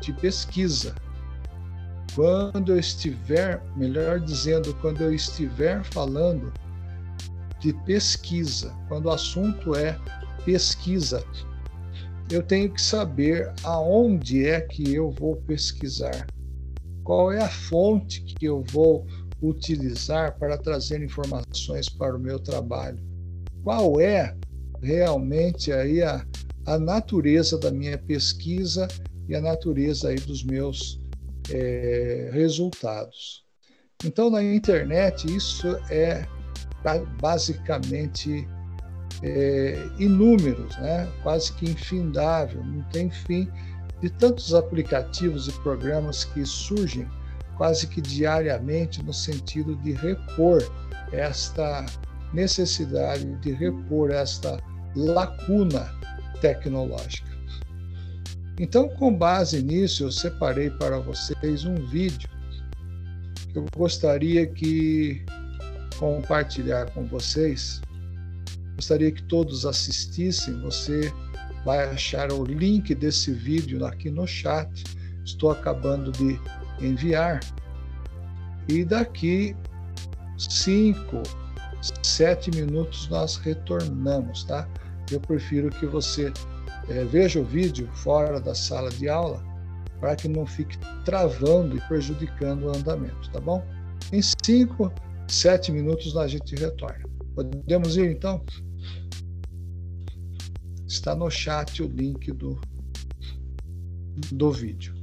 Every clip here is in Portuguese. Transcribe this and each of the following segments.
de pesquisa. Quando eu estiver, melhor dizendo, quando eu estiver falando de pesquisa, quando o assunto é pesquisa, eu tenho que saber aonde é que eu vou pesquisar, qual é a fonte que eu vou utilizar para trazer informações para o meu trabalho, qual é realmente aí a, a natureza da minha pesquisa e a natureza aí dos meus é, resultados. Então, na internet, isso é basicamente é, inúmeros, né? quase que infindável, não tem fim, de tantos aplicativos e programas que surgem quase que diariamente no sentido de repor esta necessidade, de repor esta lacuna tecnológica. Então, com base nisso, eu separei para vocês um vídeo que eu gostaria que compartilhar com vocês Gostaria que todos assistissem. Você vai achar o link desse vídeo aqui no chat. Estou acabando de enviar. E daqui cinco, sete minutos nós retornamos, tá? Eu prefiro que você é, veja o vídeo fora da sala de aula para que não fique travando e prejudicando o andamento, tá bom? Em cinco, sete minutos a gente retorna. Podemos ir então? Está no chat o link do, do vídeo.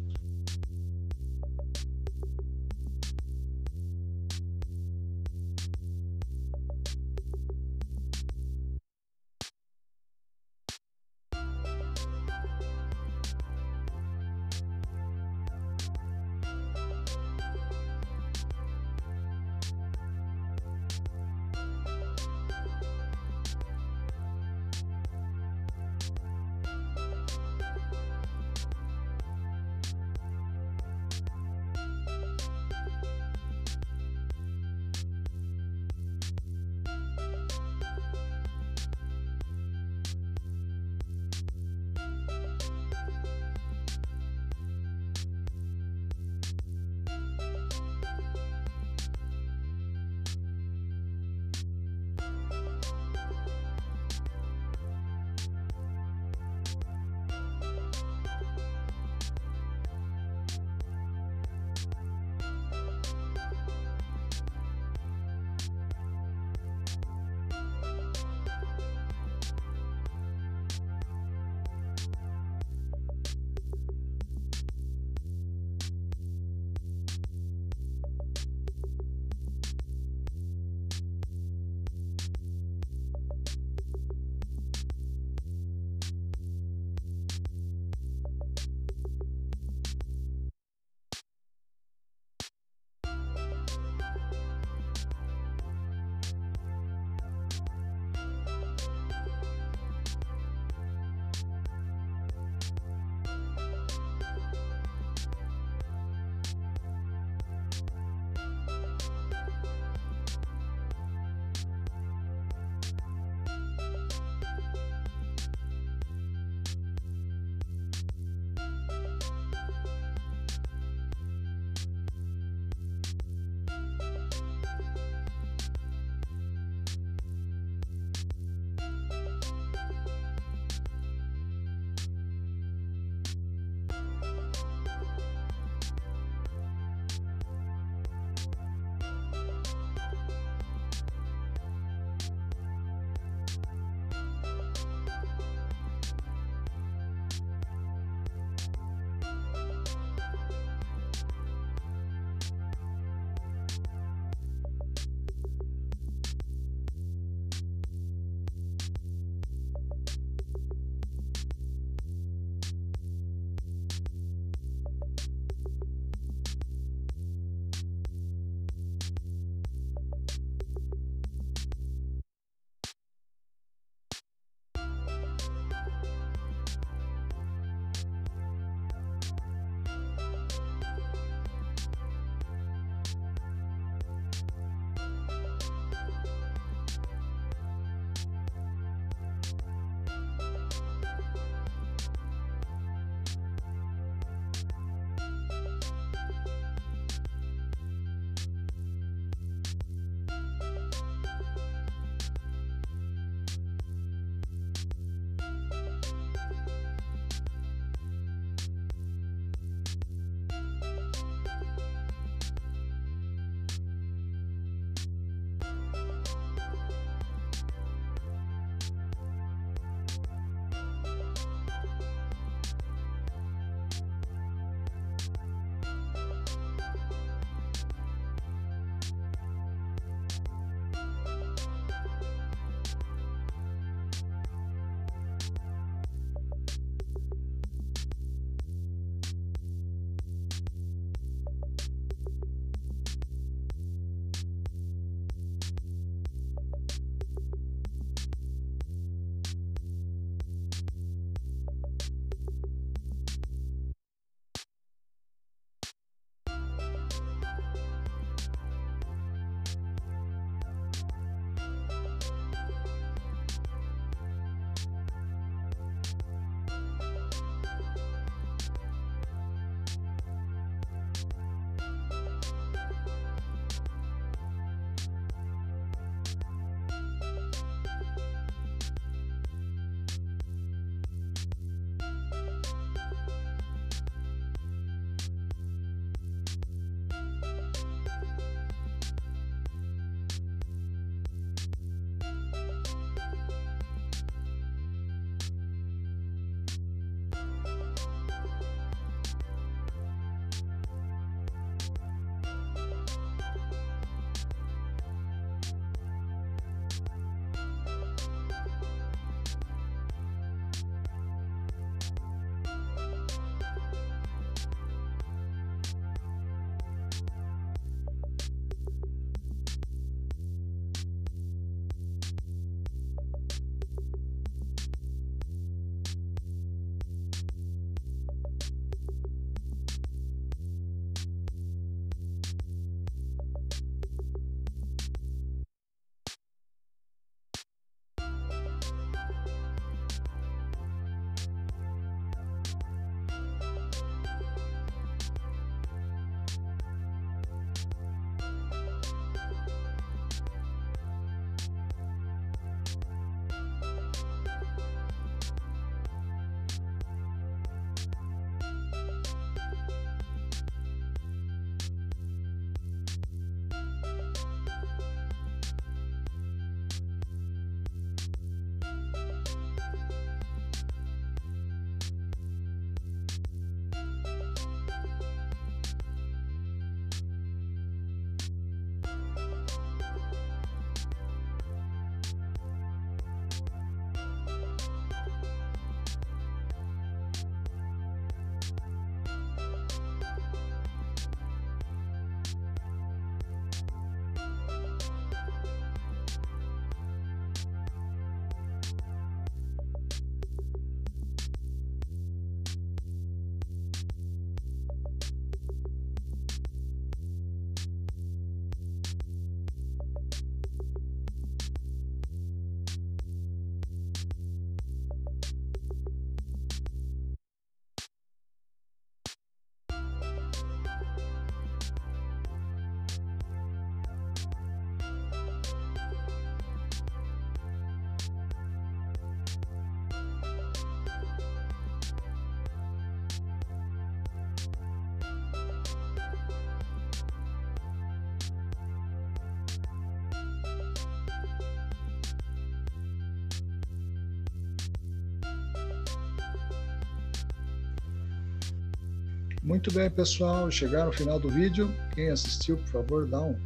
Muito bem, pessoal. Chegaram no final do vídeo. Quem assistiu, por favor, dá um,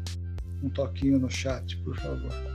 um toquinho no chat, por favor.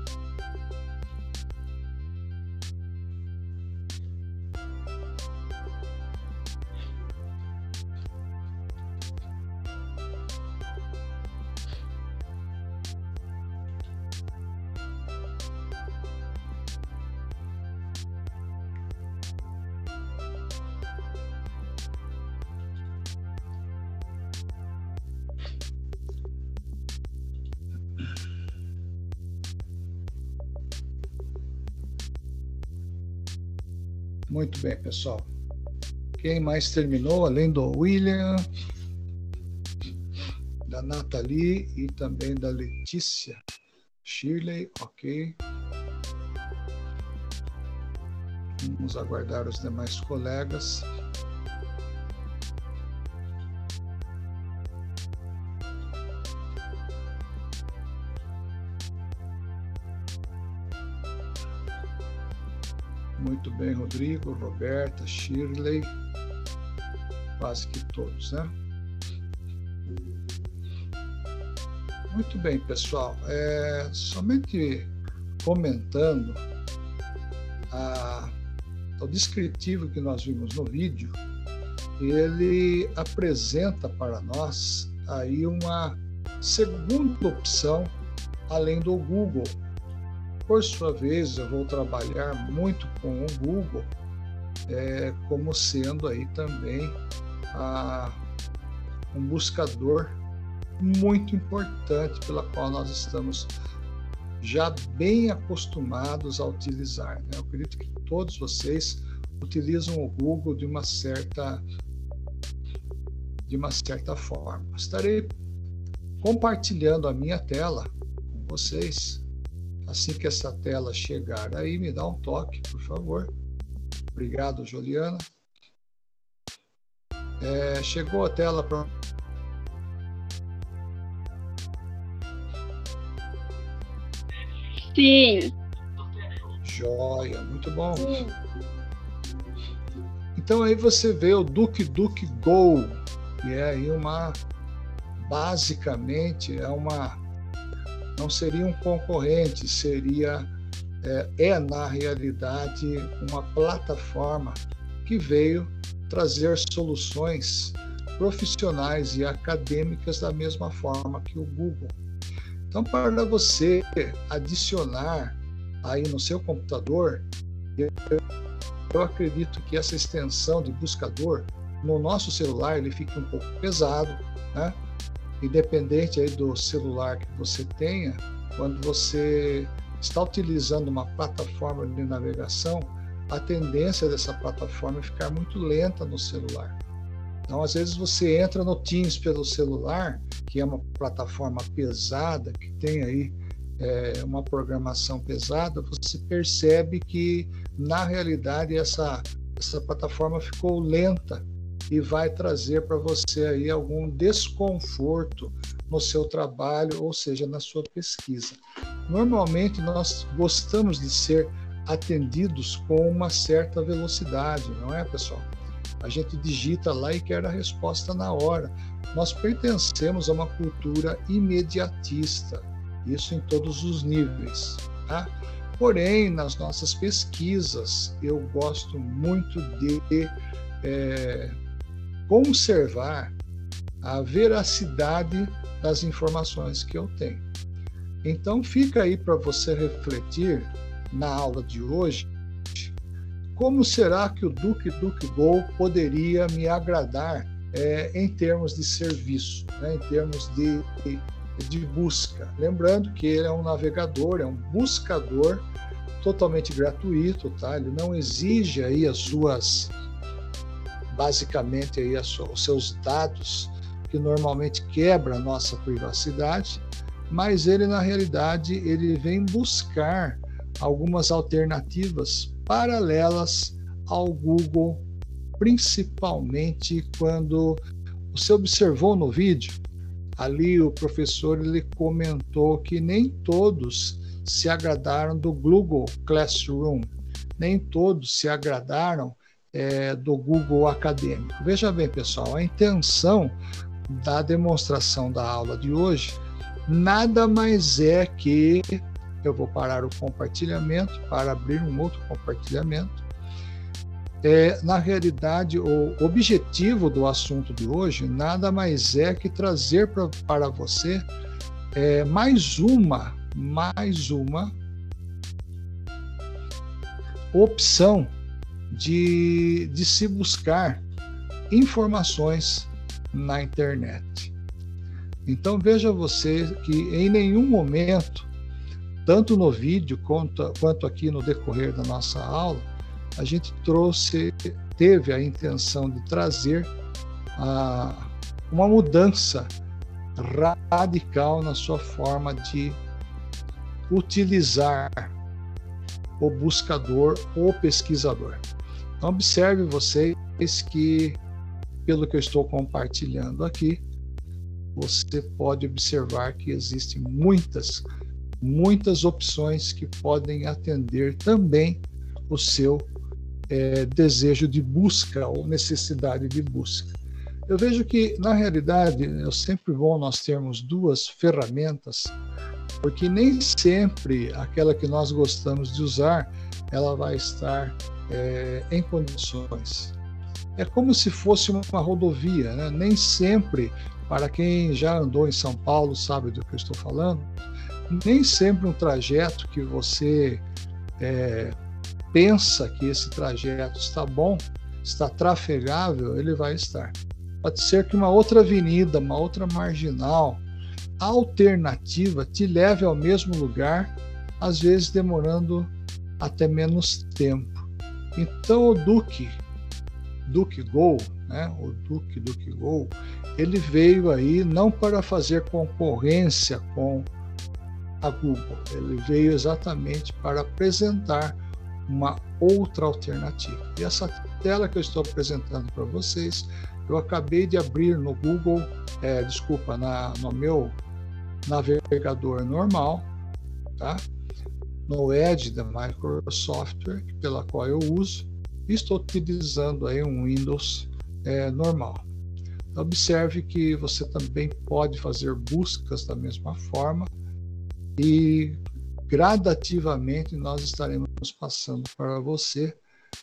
Muito bem, pessoal. Quem mais terminou, além do William, da Nathalie e também da Letícia? Shirley, ok. Vamos aguardar os demais colegas. Bem, Rodrigo, Roberta, Shirley, quase que todos, né? Muito bem, pessoal. É, somente comentando a, o descritivo que nós vimos no vídeo, ele apresenta para nós aí uma segunda opção além do Google, por sua vez, eu vou trabalhar muito com o Google é, como sendo aí também a, um buscador muito importante pela qual nós estamos já bem acostumados a utilizar. Né? Eu acredito que todos vocês utilizam o Google de uma certa de uma certa forma. Estarei compartilhando a minha tela com vocês Assim que essa tela chegar aí, me dá um toque, por favor. Obrigado, Juliana. É, chegou a tela para. Sim. Joia, muito bom. Sim. Então aí você vê o Duke Duke Go, que é aí uma basicamente é uma não seria um concorrente, seria é, é na realidade uma plataforma que veio trazer soluções profissionais e acadêmicas da mesma forma que o Google. Então, para você adicionar aí no seu computador, eu, eu acredito que essa extensão de buscador no nosso celular ele fica um pouco pesado, né? Independente aí do celular que você tenha, quando você está utilizando uma plataforma de navegação, a tendência dessa plataforma é ficar muito lenta no celular. Então, às vezes você entra no Teams pelo celular, que é uma plataforma pesada, que tem aí é, uma programação pesada, você percebe que na realidade essa essa plataforma ficou lenta e vai trazer para você aí algum desconforto no seu trabalho, ou seja, na sua pesquisa. Normalmente nós gostamos de ser atendidos com uma certa velocidade, não é, pessoal? A gente digita lá e quer a resposta na hora. Nós pertencemos a uma cultura imediatista, isso em todos os níveis. Tá? Porém, nas nossas pesquisas, eu gosto muito de é, conservar a veracidade das informações que eu tenho. Então, fica aí para você refletir na aula de hoje como será que o Duke Duke Go poderia me agradar é, em termos de serviço, né, em termos de, de busca. Lembrando que ele é um navegador, é um buscador totalmente gratuito, tá? Ele não exige aí as suas basicamente aí os seus dados, que normalmente quebra a nossa privacidade, mas ele na realidade ele vem buscar algumas alternativas paralelas ao Google, principalmente quando você observou no vídeo, ali o professor ele comentou que nem todos se agradaram do Google Classroom, nem todos se agradaram é, do Google Acadêmico. Veja bem, pessoal, a intenção da demonstração da aula de hoje nada mais é que eu vou parar o compartilhamento para abrir um outro compartilhamento. É, na realidade, o objetivo do assunto de hoje nada mais é que trazer pra, para você é, mais uma, mais uma opção de, de se buscar informações na internet. Então veja você que em nenhum momento, tanto no vídeo quanto, quanto aqui no decorrer da nossa aula, a gente trouxe, teve a intenção de trazer a, uma mudança radical na sua forma de utilizar o buscador ou pesquisador. Observe vocês que, pelo que eu estou compartilhando aqui, você pode observar que existem muitas, muitas opções que podem atender também o seu é, desejo de busca ou necessidade de busca. Eu vejo que, na realidade, é sempre bom nós termos duas ferramentas, porque nem sempre aquela que nós gostamos de usar, ela vai estar é, em condições. É como se fosse uma rodovia, né? nem sempre, para quem já andou em São Paulo sabe do que eu estou falando, nem sempre um trajeto que você é, pensa que esse trajeto está bom, está trafegável, ele vai estar. Pode ser que uma outra avenida, uma outra marginal alternativa te leve ao mesmo lugar, às vezes demorando até menos tempo. Então o Duque, Duque Go, né, o Duque Duque Go, ele veio aí não para fazer concorrência com a Google, ele veio exatamente para apresentar uma outra alternativa. E essa tela que eu estou apresentando para vocês, eu acabei de abrir no Google, é, desculpa, na, no meu navegador normal, tá? No Edge da Microsoft, pela qual eu uso, estou utilizando aí um Windows é, normal. Observe que você também pode fazer buscas da mesma forma e gradativamente nós estaremos passando para você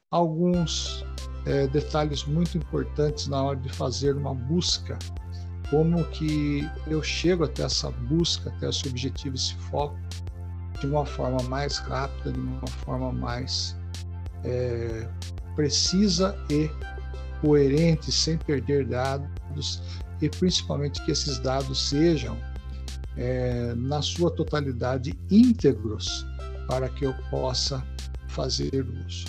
alguns é, detalhes muito importantes na hora de fazer uma busca. Como que eu chego até essa busca, até esse objetivo, esse foco, de uma forma mais rápida, de uma forma mais é, precisa e coerente, sem perder dados e principalmente que esses dados sejam é, na sua totalidade íntegros para que eu possa fazer uso.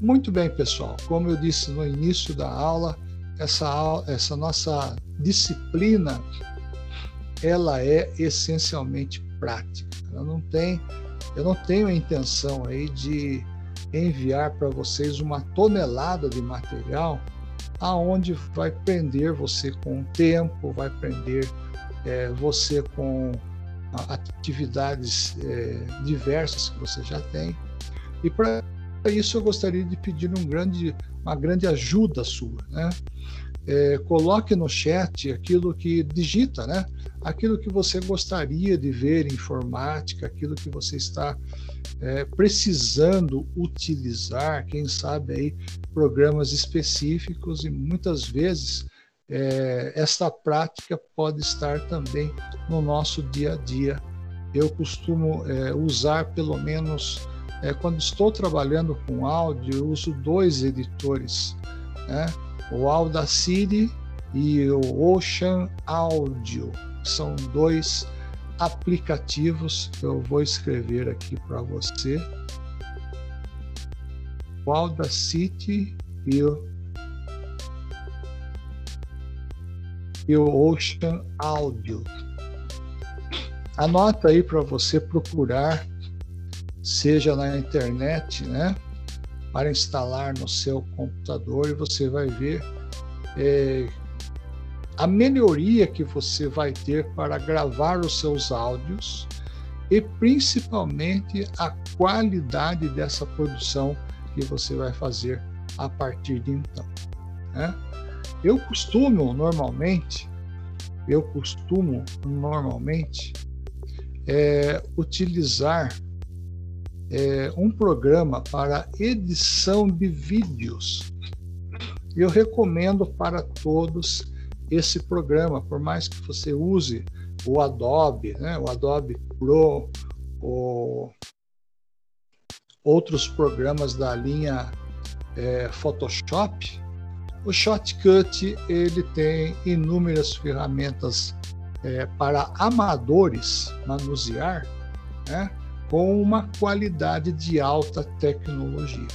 Muito bem, pessoal. Como eu disse no início da aula, essa, essa nossa disciplina ela é essencialmente prática. Eu não tenho, eu não tenho a intenção aí de enviar para vocês uma tonelada de material aonde vai prender você com o tempo, vai prender é, você com atividades é, diversas que você já tem. E para isso eu gostaria de pedir um grande, uma grande ajuda sua, né? É, coloque no chat aquilo que digita, né? Aquilo que você gostaria de ver em informática, aquilo que você está é, precisando utilizar, quem sabe aí programas específicos e muitas vezes é, esta prática pode estar também no nosso dia a dia. Eu costumo é, usar pelo menos é, quando estou trabalhando com áudio, eu uso dois editores, né? o Audacity e o Ocean Audio são dois aplicativos que eu vou escrever aqui para você. O Audacity e o, e o Ocean Audio. Anota aí para você procurar, seja na internet, né? Para instalar no seu computador e você vai ver é, a melhoria que você vai ter para gravar os seus áudios e principalmente a qualidade dessa produção que você vai fazer a partir de então. Né? Eu costumo normalmente, eu costumo normalmente é, utilizar é, um programa para edição de vídeos. Eu recomendo para todos esse programa, por mais que você use o Adobe, né, o Adobe Pro, ou outros programas da linha é, Photoshop, o Shotcut ele tem inúmeras ferramentas é, para amadores manusear, né, com uma qualidade de alta tecnologia.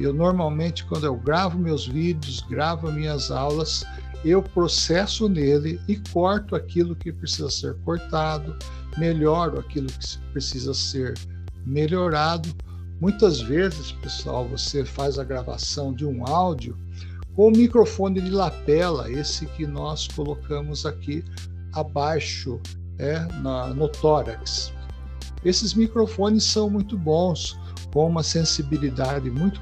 Eu normalmente, quando eu gravo meus vídeos, gravo minhas aulas, eu processo nele e corto aquilo que precisa ser cortado, melhoro aquilo que precisa ser melhorado. Muitas vezes, pessoal, você faz a gravação de um áudio com o microfone de lapela, esse que nós colocamos aqui abaixo, é, na, no tórax. Esses microfones são muito bons, com uma sensibilidade muito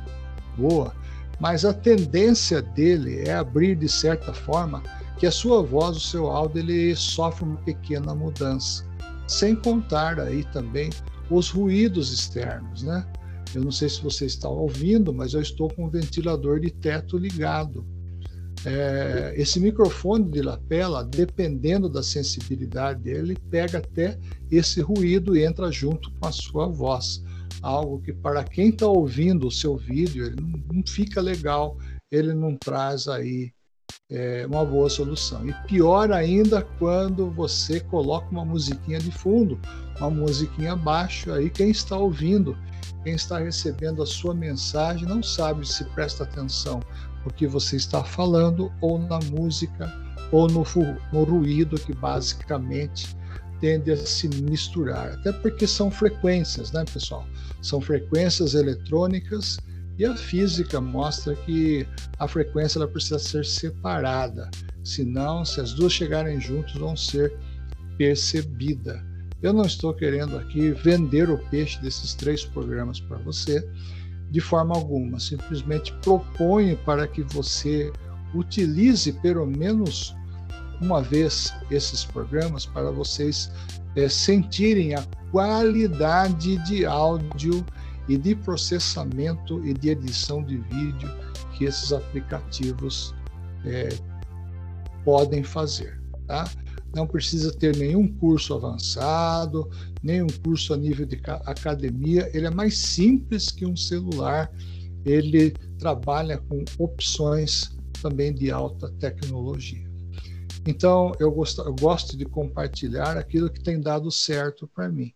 boa, mas a tendência dele é abrir de certa forma que a sua voz, o seu áudio, ele sofre uma pequena mudança, sem contar aí também os ruídos externos, né? Eu não sei se você está ouvindo, mas eu estou com o ventilador de teto ligado. É, esse microfone de lapela, dependendo da sensibilidade dele, pega até esse ruído e entra junto com a sua voz algo que para quem está ouvindo o seu vídeo ele não, não, fica legal, ele não traz aí é, uma boa solução. E pior ainda quando você coloca uma musiquinha de fundo, uma musiquinha abaixo, aí quem está ouvindo, quem está recebendo a sua mensagem não sabe se presta atenção no que você está falando ou na música ou no, no ruído que basicamente tende a se misturar, até porque são frequências, né, pessoal? São frequências eletrônicas e a física mostra que a frequência ela precisa ser separada, senão, se as duas chegarem juntas, vão ser percebidas. Eu não estou querendo aqui vender o peixe desses três programas para você de forma alguma, simplesmente proponho para que você utilize pelo menos uma vez esses programas para vocês é, sentirem a qualidade de áudio e de processamento e de edição de vídeo que esses aplicativos é, podem fazer. Tá? Não precisa ter nenhum curso avançado, nenhum curso a nível de academia. Ele é mais simples que um celular. Ele trabalha com opções também de alta tecnologia. Então, eu gosto, eu gosto de compartilhar aquilo que tem dado certo para mim.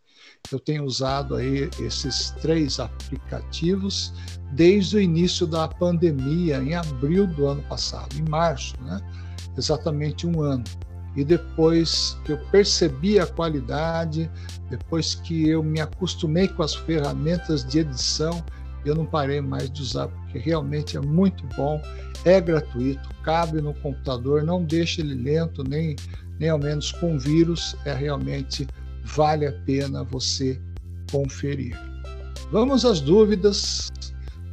Eu tenho usado aí esses três aplicativos desde o início da pandemia, em abril do ano passado, em março, né? exatamente um ano. E depois que eu percebi a qualidade, depois que eu me acostumei com as ferramentas de edição, eu não parei mais de usar, porque realmente é muito bom, é gratuito, cabe no computador, não deixa ele lento, nem, nem ao menos com vírus, é realmente vale a pena você conferir. Vamos às dúvidas,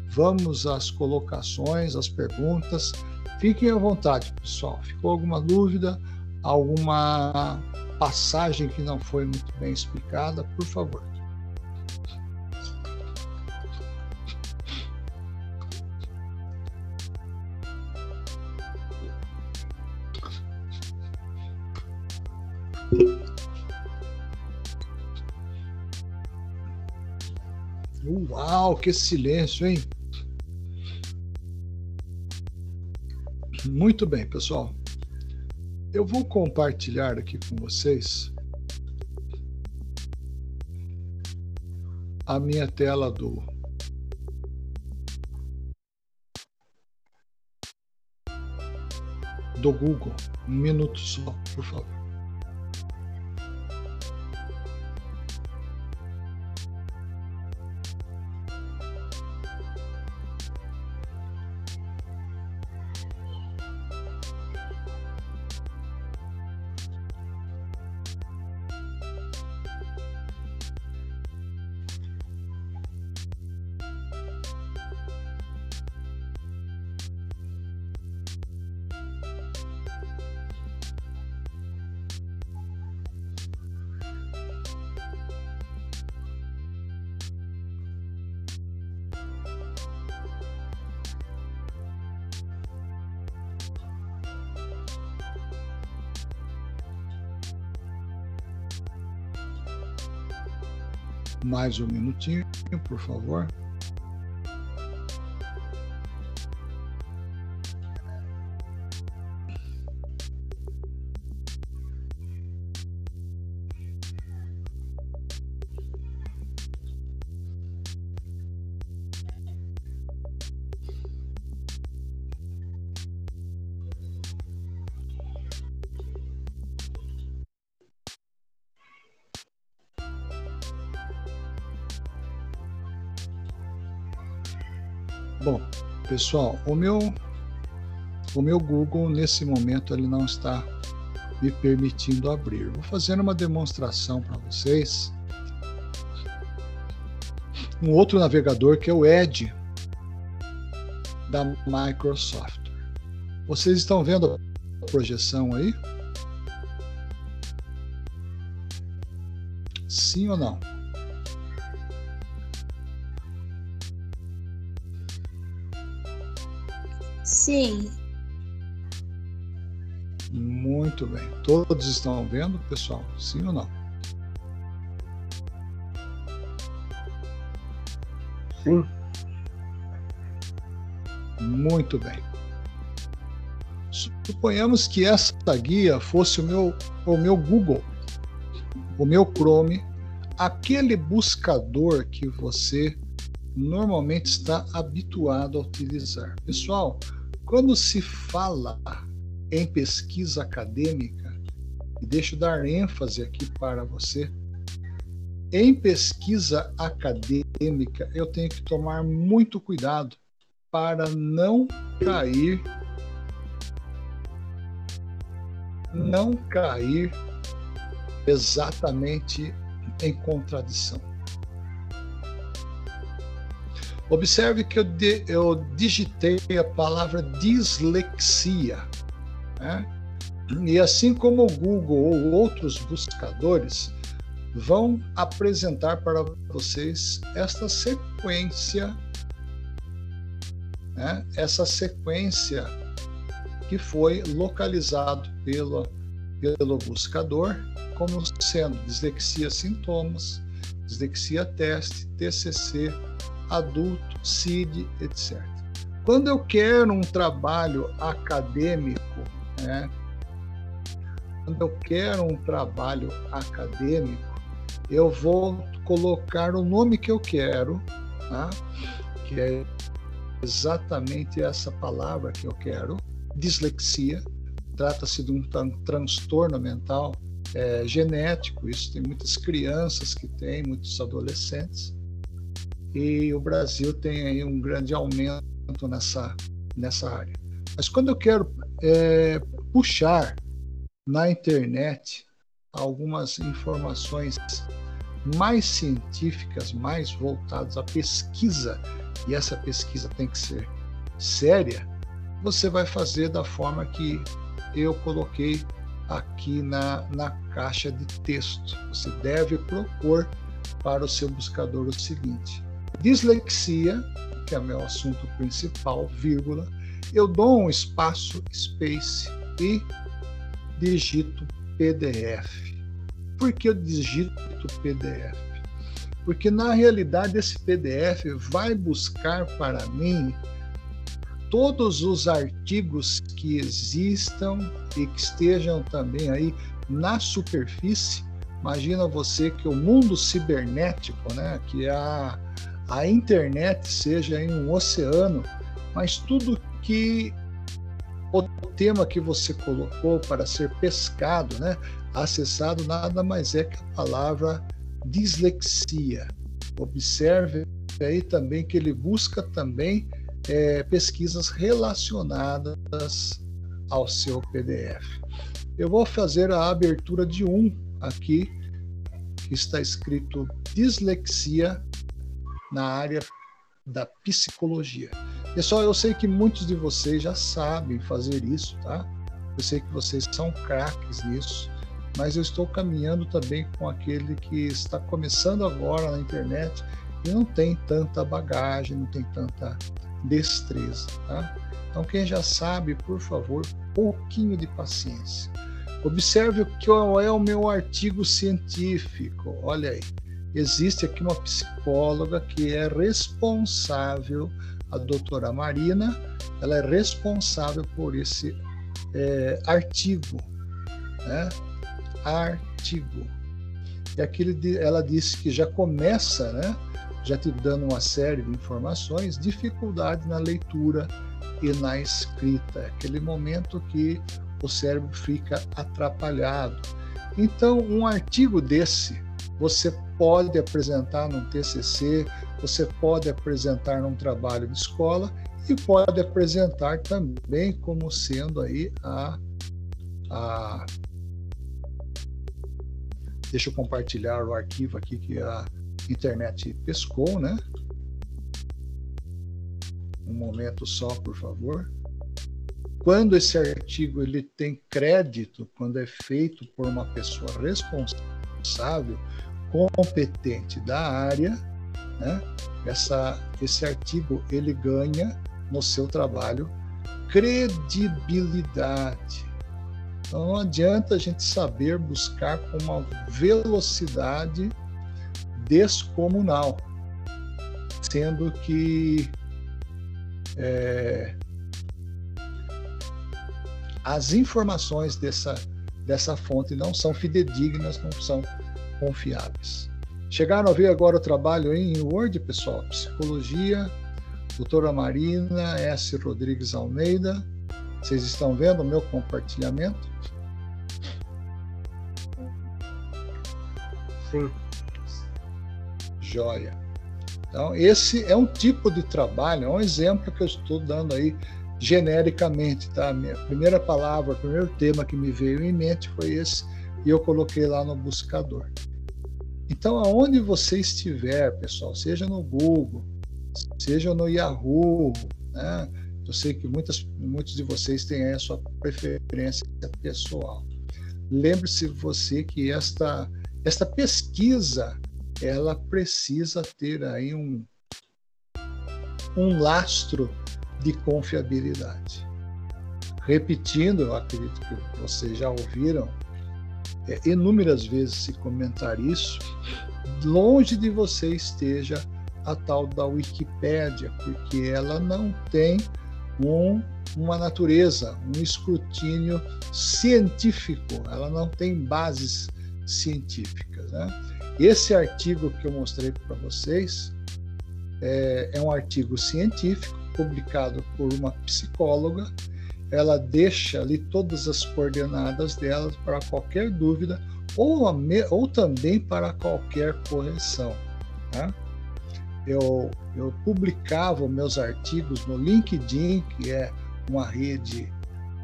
vamos às colocações, às perguntas. Fiquem à vontade, pessoal. Ficou alguma dúvida, alguma passagem que não foi muito bem explicada, por favor. Uau, que silêncio, hein? Muito bem, pessoal. Eu vou compartilhar aqui com vocês a minha tela do do Google. Um minuto só, por favor. Mais um minutinho, por favor. Pessoal, o meu o meu Google nesse momento ele não está me permitindo abrir. Vou fazer uma demonstração para vocês. Um outro navegador que é o Edge da Microsoft. Vocês estão vendo a projeção aí? Sim ou não? Sim. Muito bem. Todos estão vendo, pessoal? Sim ou não? Sim. Muito bem. Suponhamos que essa guia fosse o meu, o meu Google, o meu Chrome, aquele buscador que você normalmente está habituado a utilizar. Pessoal, quando se fala em pesquisa acadêmica, e deixo dar ênfase aqui para você, em pesquisa acadêmica eu tenho que tomar muito cuidado para não cair não cair exatamente em contradição. Observe que eu, eu digitei a palavra dislexia. Né? E assim como o Google ou outros buscadores vão apresentar para vocês esta sequência, né? essa sequência que foi localizado pelo, pelo buscador como sendo dislexia sintomas, dislexia teste, TCC, adulto, CID, etc. Quando eu quero um trabalho acadêmico, né, quando eu quero um trabalho acadêmico, eu vou colocar o nome que eu quero, tá? que é exatamente essa palavra que eu quero, dislexia. Trata-se de um transtorno mental é, genético, isso tem muitas crianças que têm, muitos adolescentes e o Brasil tem aí um grande aumento nessa, nessa área. Mas quando eu quero é, puxar na internet algumas informações mais científicas, mais voltadas à pesquisa, e essa pesquisa tem que ser séria, você vai fazer da forma que eu coloquei aqui na, na caixa de texto. Você deve propor para o seu buscador o seguinte: dislexia, que é meu assunto principal, vírgula, eu dou um espaço, space, e digito PDF. Por que eu digito PDF? Porque na realidade esse PDF vai buscar para mim todos os artigos que existam e que estejam também aí na superfície. Imagina você que o mundo cibernético, né, que é a, a internet seja em um oceano, mas tudo que o tema que você colocou para ser pescado, né, acessado, nada mais é que a palavra dislexia. Observe aí também que ele busca também é, pesquisas relacionadas ao seu PDF. Eu vou fazer a abertura de um aqui, que está escrito dislexia na área da psicologia. Pessoal, eu sei que muitos de vocês já sabem fazer isso, tá? Eu sei que vocês são craques nisso, mas eu estou caminhando também com aquele que está começando agora na internet e não tem tanta bagagem, não tem tanta destreza, tá? Então, quem já sabe, por favor, pouquinho de paciência. Observe qual é o meu artigo científico. Olha aí. Existe aqui uma psicóloga que é responsável, a doutora Marina, ela é responsável por esse é, artigo, né? Artigo. E aquele, ela disse que já começa, né? Já te dando uma série de informações, dificuldade na leitura e na escrita, aquele momento que o cérebro fica atrapalhado. Então, um artigo desse você pode apresentar num TCC, você pode apresentar num trabalho de escola e pode apresentar também como sendo aí a, a deixa eu compartilhar o arquivo aqui que a internet pescou, né? Um momento só, por favor. Quando esse artigo ele tem crédito, quando é feito por uma pessoa responsável, competente da área, né? Essa, esse artigo ele ganha no seu trabalho credibilidade. Então não adianta a gente saber buscar com uma velocidade descomunal, sendo que é, as informações dessa, dessa fonte não são fidedignas, não são confiáveis. Chegaram a ver agora o trabalho em Word, pessoal? Psicologia, doutora Marina S. Rodrigues Almeida. Vocês estão vendo o meu compartilhamento? Sim. Joia. Então, esse é um tipo de trabalho, é um exemplo que eu estou dando aí genericamente, tá? A minha primeira palavra, o primeiro tema que me veio em mente foi esse, e eu coloquei lá no buscador. Então, aonde você estiver, pessoal, seja no Google, seja no Yahoo, né? Eu sei que muitas, muitos de vocês têm aí a sua preferência pessoal. Lembre-se você que esta, esta pesquisa ela precisa ter aí um, um lastro de confiabilidade. Repetindo, eu acredito que vocês já ouviram é, inúmeras vezes se comentar isso, longe de você esteja a tal da Wikipédia, porque ela não tem um, uma natureza, um escrutínio científico, ela não tem bases científicas. Né? Esse artigo que eu mostrei para vocês é, é um artigo científico publicado por uma psicóloga. Ela deixa ali todas as coordenadas dela para qualquer dúvida ou, ou também para qualquer correção. Tá? Eu, eu publicava meus artigos no LinkedIn, que é uma rede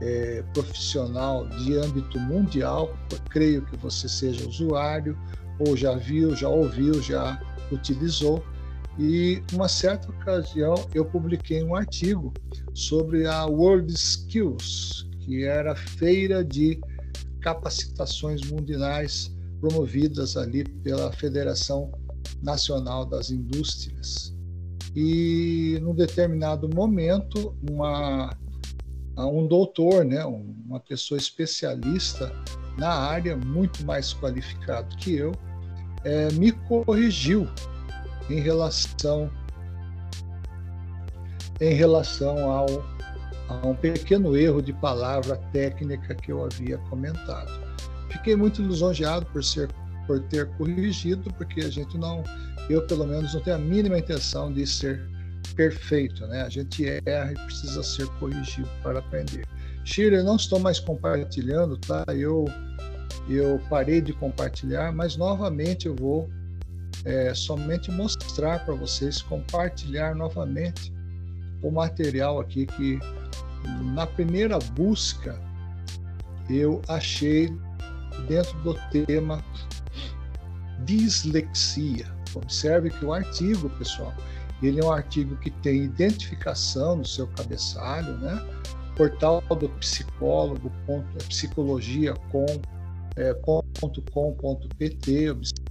é, profissional de âmbito mundial. Creio que você seja usuário, ou já viu, já ouviu, já utilizou. E uma certa ocasião eu publiquei um artigo sobre a World Skills, que era a feira de capacitações mundiais promovidas ali pela Federação Nacional das Indústrias. E num determinado momento, uma, um doutor, né, uma pessoa especialista na área, muito mais qualificado que eu, é, me corrigiu em relação em relação ao a um pequeno erro de palavra técnica que eu havia comentado. Fiquei muito lisonjeado por ser por ter corrigido, porque a gente não, eu pelo menos não tenho a mínima intenção de ser perfeito, né? A gente erra e precisa ser corrigido para aprender. Shirley, não estou mais compartilhando, tá? Eu eu parei de compartilhar, mas novamente eu vou é, somente mostrar para vocês, compartilhar novamente o material aqui que na primeira busca eu achei dentro do tema dislexia. Observe que o artigo, pessoal, ele é um artigo que tem identificação no seu cabeçalho, né? Portal do psicólogo, ponto, psicologia com é, .com.pt, observe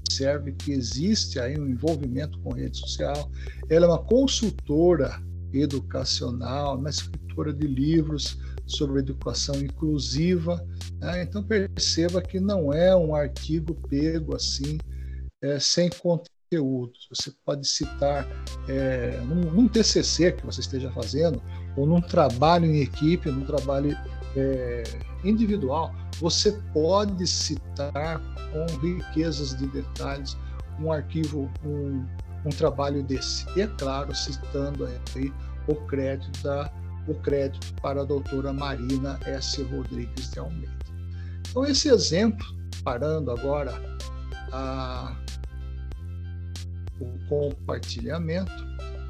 que existe aí um envolvimento com rede social. Ela é uma consultora educacional, uma escritora de livros sobre educação inclusiva. Né? Então perceba que não é um artigo pego assim, é, sem conteúdo. Você pode citar é, num, num, TCC que você esteja fazendo, ou num trabalho em equipe, num trabalho é, individual, você pode citar com riquezas de detalhes um arquivo, um, um trabalho desse. E é claro, citando aí o crédito, da, o crédito para a doutora Marina S. Rodrigues de Almeida. Então, esse exemplo, parando agora a, o compartilhamento,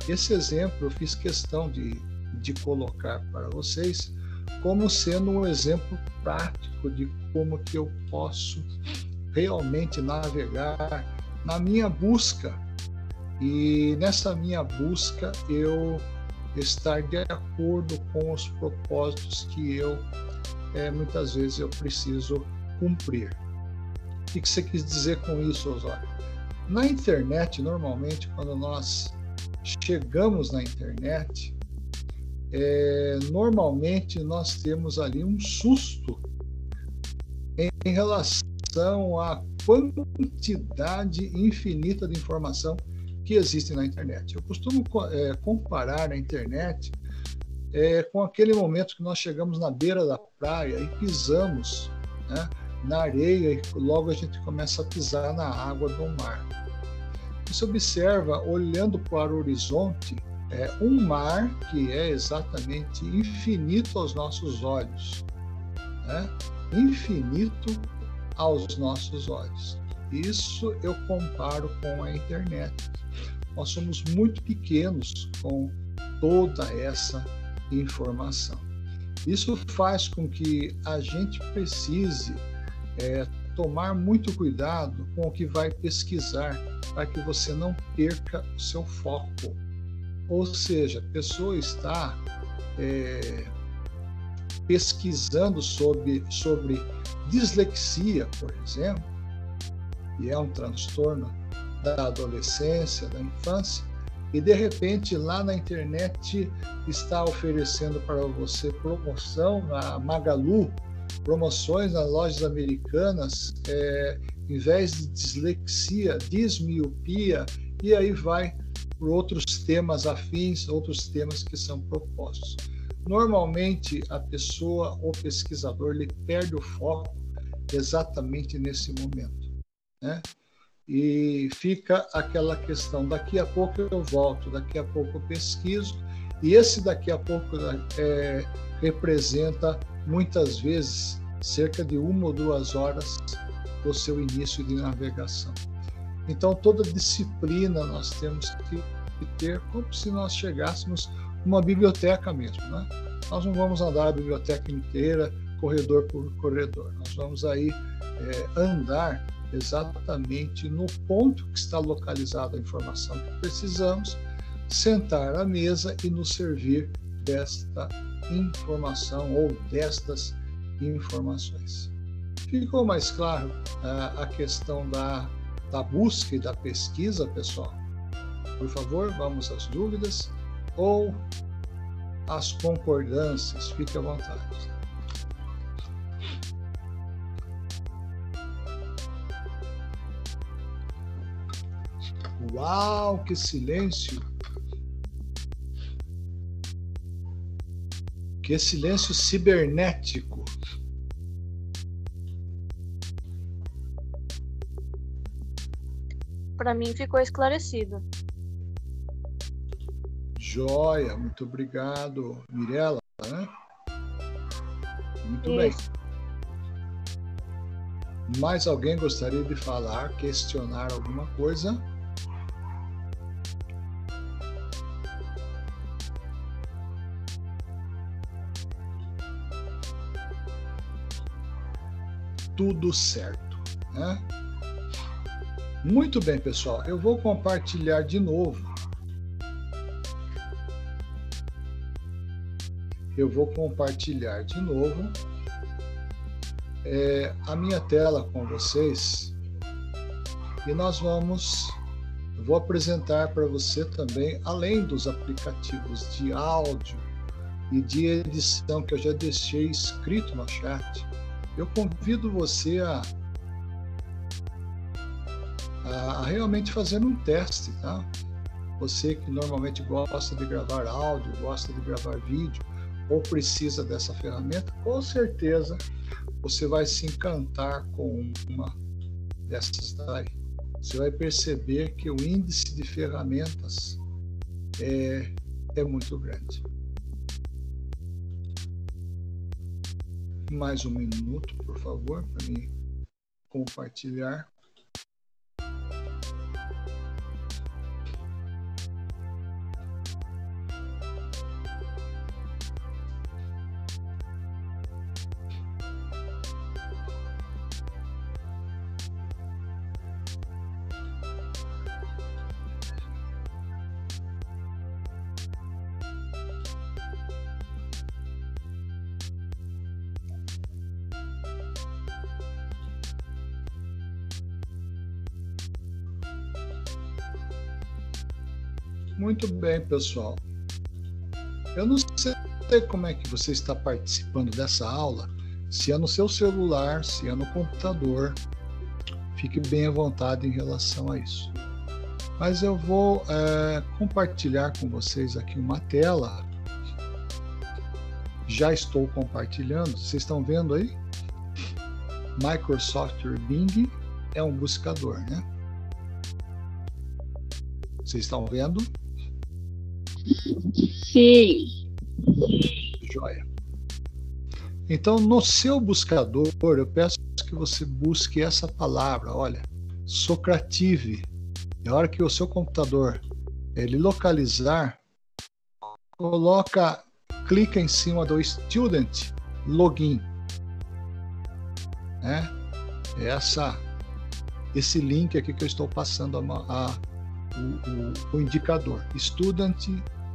esse exemplo eu fiz questão de, de colocar para vocês como sendo um exemplo prático de como que eu posso realmente navegar na minha busca e nessa minha busca eu estar de acordo com os propósitos que eu é, muitas vezes eu preciso cumprir. O que você quis dizer com isso, Osório? Na internet, normalmente, quando nós chegamos na internet, é, normalmente nós temos ali um susto em, em relação à quantidade infinita de informação que existe na internet. Eu costumo é, comparar a internet é, com aquele momento que nós chegamos na beira da praia e pisamos né, na areia e logo a gente começa a pisar na água do mar. Você observa, olhando para o horizonte, é um mar que é exatamente infinito aos nossos olhos. Né? Infinito aos nossos olhos. Isso eu comparo com a internet. Nós somos muito pequenos com toda essa informação. Isso faz com que a gente precise é, tomar muito cuidado com o que vai pesquisar, para que você não perca o seu foco. Ou seja, a pessoa está é, pesquisando sobre, sobre dislexia, por exemplo, e é um transtorno da adolescência, da infância, e de repente lá na internet está oferecendo para você promoção na Magalu, promoções nas lojas americanas, é, em vez de dislexia, dismiopia, e aí vai por outros temas afins, outros temas que são propostos. Normalmente a pessoa, o pesquisador, ele perde o foco exatamente nesse momento, né? E fica aquela questão: daqui a pouco eu volto, daqui a pouco eu pesquiso, e esse daqui a pouco é, representa muitas vezes cerca de uma ou duas horas do seu início de navegação. Então, toda disciplina nós temos que ter como se nós chegássemos uma biblioteca mesmo. Né? Nós não vamos andar a biblioteca inteira, corredor por corredor. Nós vamos aí é, andar exatamente no ponto que está localizada a informação que precisamos, sentar à mesa e nos servir desta informação ou destas informações. Ficou mais claro uh, a questão da, da busca e da pesquisa, pessoal? Por favor, vamos às dúvidas ou às concordâncias, fique à vontade. Uau, que silêncio! Que silêncio cibernético. Para mim ficou esclarecido. Joia, muito obrigado, Mirella. Né? Muito Isso. bem. Mais alguém gostaria de falar, questionar alguma coisa? Tudo certo. Né? Muito bem, pessoal. Eu vou compartilhar de novo eu vou compartilhar de novo é, a minha tela com vocês e nós vamos vou apresentar para você também além dos aplicativos de áudio e de edição que eu já deixei escrito no chat eu convido você a a, realmente fazer um teste, tá? Você que normalmente gosta de gravar áudio, gosta de gravar vídeo, ou precisa dessa ferramenta, com certeza você vai se encantar com uma dessas daí. Você vai perceber que o índice de ferramentas é, é muito grande. Mais um minuto, por favor, para mim compartilhar. Bem, pessoal. Eu não sei como é que você está participando dessa aula, se é no seu celular, se é no computador. Fique bem à vontade em relação a isso. Mas eu vou é, compartilhar com vocês aqui uma tela. Já estou compartilhando. Vocês estão vendo aí? Microsoft Bing é um buscador, né? Vocês estão vendo? Sim. Joia. Então, no seu buscador, eu peço que você busque essa palavra, olha, Socrative. E a hora que o seu computador ele localizar, coloca, clica em cima do Student Login. Né? Essa, esse link aqui que eu estou passando a, a o, o, o indicador, Student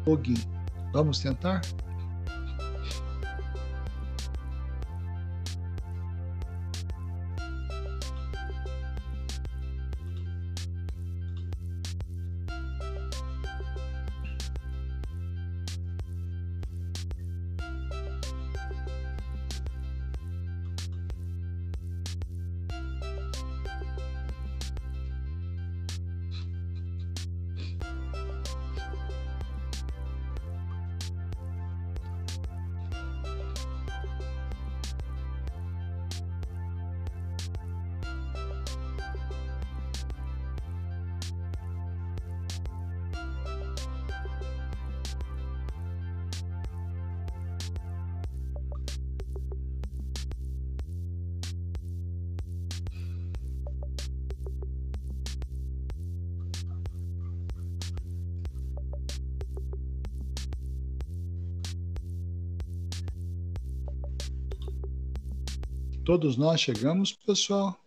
Login. Vamos tentar? Todos nós chegamos, pessoal?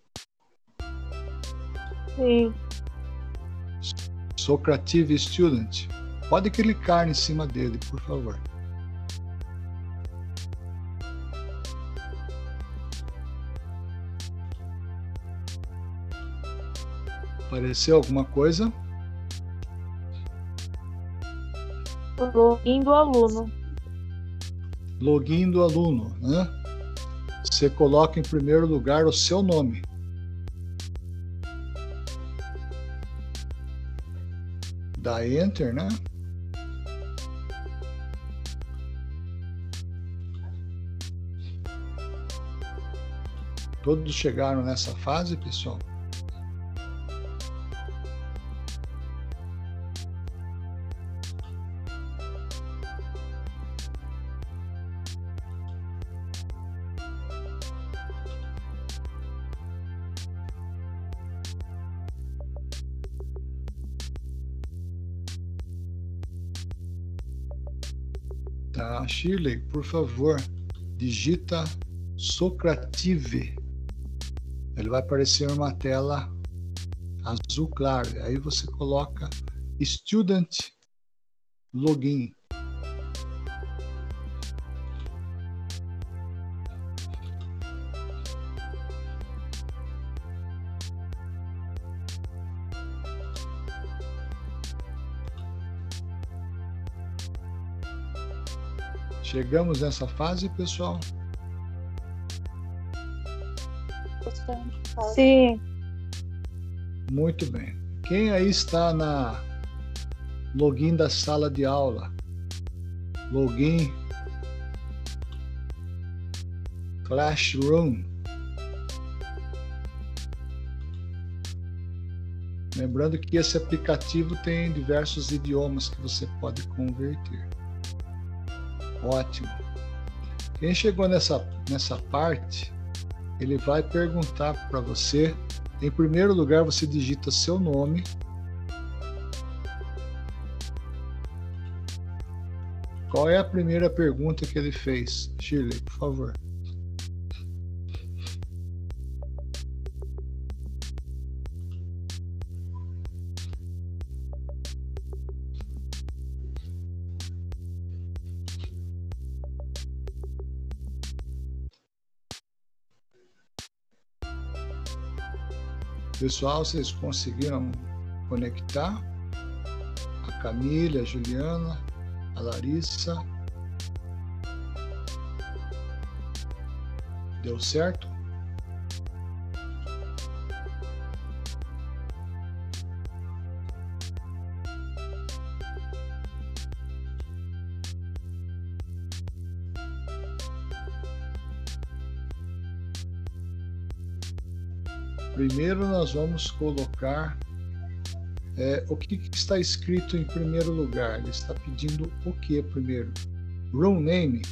Sim. Socrative Student. Pode clicar em cima dele, por favor. Apareceu alguma coisa? Login do aluno. Login do aluno, né? Você coloca em primeiro lugar o seu nome. Dá Enter, né? Todos chegaram nessa fase, pessoal? Shirley, por favor, digita Socrative. Ele vai aparecer uma tela azul claro. Aí você coloca Student Login. Chegamos nessa fase, pessoal? Sim. Muito bem. Quem aí está na login da sala de aula? Login Classroom. Lembrando que esse aplicativo tem diversos idiomas que você pode converter. Ótimo. Quem chegou nessa, nessa parte, ele vai perguntar para você. Em primeiro lugar, você digita seu nome. Qual é a primeira pergunta que ele fez? Shirley, por favor. Pessoal, vocês conseguiram conectar? A Camila, a Juliana, a Larissa. Deu certo? Primeiro nós vamos colocar é, o que, que, está escrito em primeiro lugar. Ele está pedindo o que primeiro? Room name.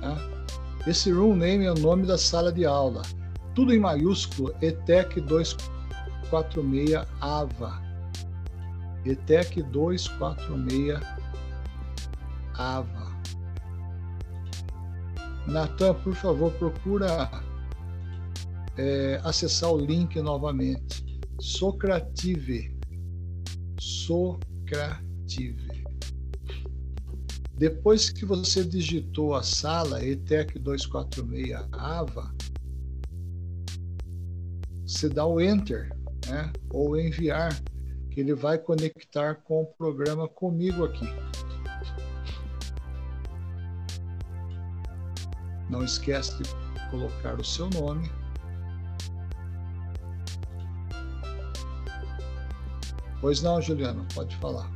Tá? Esse room name é o nome da sala de aula. Tudo em maiúsculo, ETEC 246 AVA. ETEC 246 AVA. Natan, por favor, procura é, acessar o link novamente. Socrative. Socrative. Depois que você digitou a sala ETEC 246 AVA, você dá o Enter, né? ou enviar, que ele vai conectar com o programa comigo aqui. Não esquece de colocar o seu nome Pois não, Juliano, pode falar.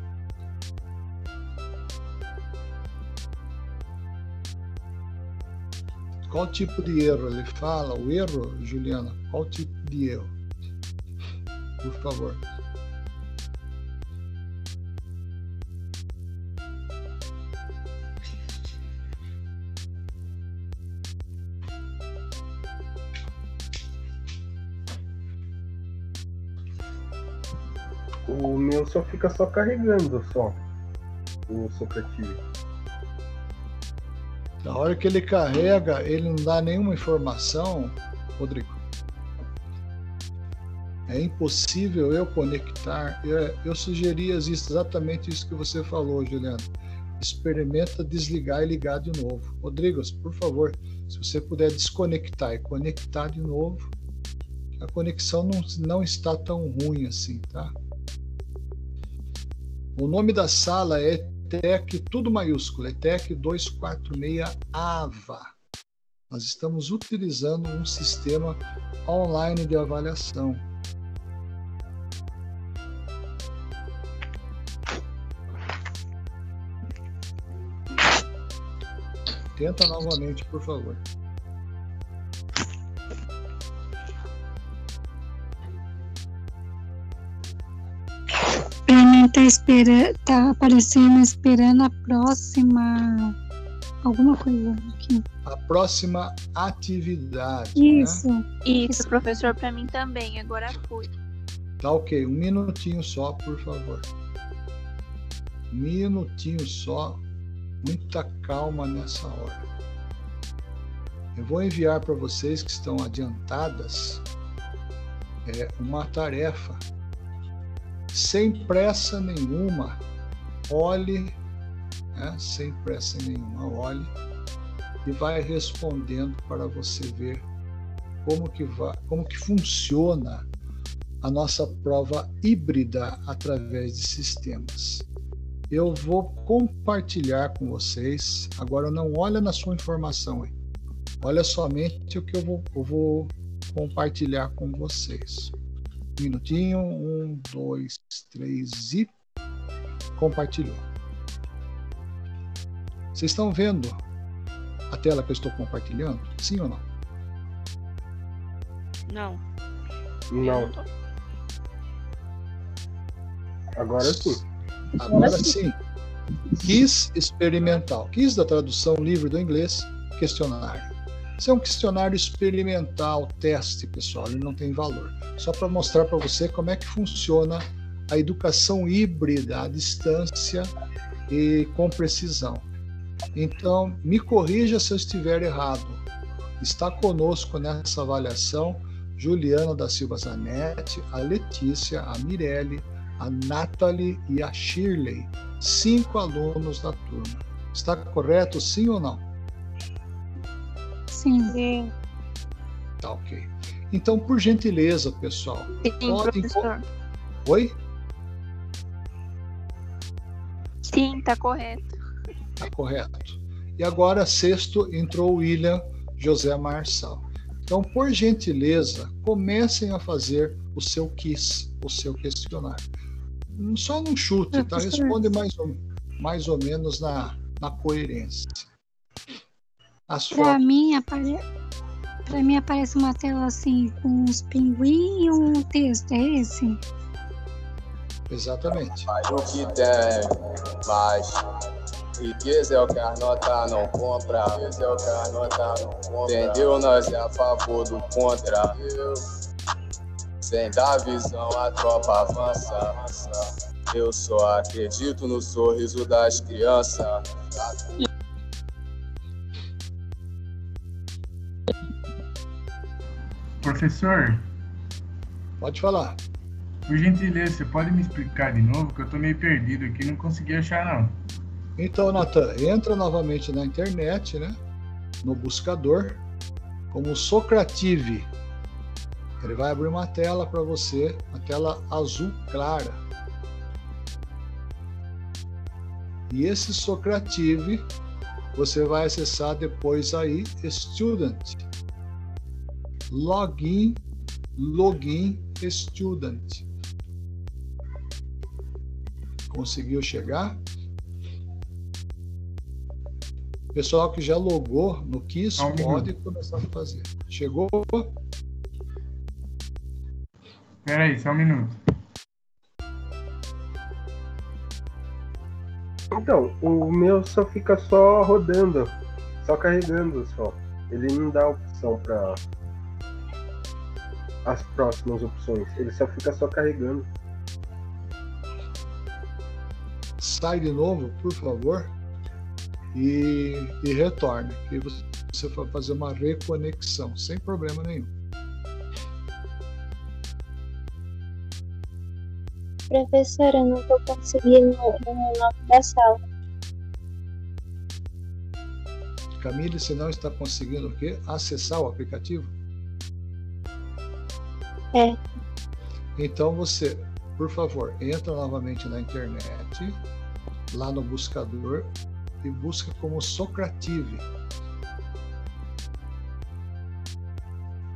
Qual tipo de erro ele fala? O erro, Juliana, qual tipo de erro? Por favor. O meu só fica só carregando só o Socrative. Na hora que ele carrega, ele não dá nenhuma informação, Rodrigo. É impossível eu conectar. Eu, eu sugeria exatamente isso que você falou, Juliano. Experimenta desligar e ligar de novo. Rodrigo, por favor, se você puder desconectar e conectar de novo, a conexão não, não está tão ruim assim, tá? O nome da sala é ETEC, tudo maiúsculo, ETEC 246 AVA. Nós estamos utilizando um sistema online de avaliação. Tenta novamente, por favor. Tá, espera, tá aparecendo esperando a próxima. Alguma coisa aqui. A próxima atividade. Isso. Né? Isso, professor, para mim também. Agora foi. Tá ok. Um minutinho só, por favor. Um minutinho só. Muita calma nessa hora. Eu vou enviar para vocês que estão adiantadas é, uma tarefa sem pressa nenhuma, olhe, né, sem pressa nenhuma, olhe e vai respondendo para você ver como que, vai, como que funciona a nossa prova híbrida através de sistemas. Eu vou compartilhar com vocês. Agora não olha na sua informação, hein? olha somente o que eu vou, eu vou compartilhar com vocês. Minutinho. Um, dois, três e compartilhou. Vocês estão vendo a tela que eu estou compartilhando? Sim ou não? Não. Não. Agora sim. Agora sim. Quis experimental. Quis da tradução livre do inglês, questionário. Isso é um questionário experimental, teste, pessoal, ele não tem valor. Só para mostrar para você como é que funciona a educação híbrida à distância e com precisão. Então, me corrija se eu estiver errado. Está conosco nessa avaliação Juliana da Silva Zanetti, a Letícia, a Mirelle, a Nathalie e a Shirley, cinco alunos da turma. Está correto, sim ou não? Sim. Sim. Tá ok. Então, por gentileza, pessoal. Sim, podem- professor. Oi? Sim, tá correto. Tá correto. E agora, sexto, entrou o William José Marçal. Então, por gentileza, comecem a fazer o seu quiz, o seu questionário. Só não chute, tá? Responde mais ou, mais ou menos na, na coerência. As Pra fotos. mim, apare... pra mim aparece uma tela assim com uns pinguim e um texto, é esse? Exatamente. Faz o que tem, mas riqueza é o que as notas não compra. Riqueza é o que as notas não compra. Entendeu? Nós é a favor do contra. Sem dar visão, a tropa avança. Eu só acredito no sorriso das crianças. Professor, Pode falar. por gentileza, você pode me explicar de novo? Que eu tô meio perdido aqui, não consegui achar não. Então, Natan, entra novamente na internet, né? No buscador, como Socrative. Ele vai abrir uma tela para você, uma tela azul clara. E esse Socrative, você vai acessar depois aí Student. Login, login Student. Conseguiu chegar? Pessoal que já logou no KISS pode começar a fazer. Chegou? Pera aí, só um minuto. Então, o meu só fica só rodando, só carregando só. Ele não dá opção para as próximas opções. Ele só fica só carregando. Sai de novo, por favor, e, e retorne. E você- vai fazer uma reconexão, sem problema nenhum. Professora, eu não tô conseguindo o nome da sala. Camille, você não está conseguindo o quê? Acessar o aplicativo? É. Então você, por favor, entra novamente na internet, lá no buscador, e busca como Socrative.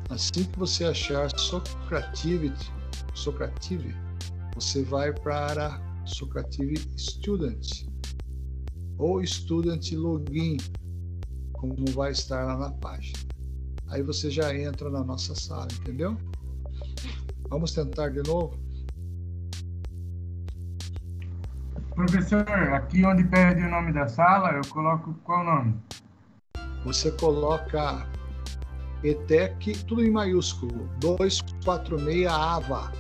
Assim que você achar Socrative, Socrative, você vai para Socrative Student ou Student Login, como vai estar lá na página. Aí você já entra na nossa sala, entendeu? Vamos tentar de novo? Professor, aqui onde perde o nome da sala, eu coloco qual nome? Você coloca ETEC, tudo em maiúsculo, 246 AVA.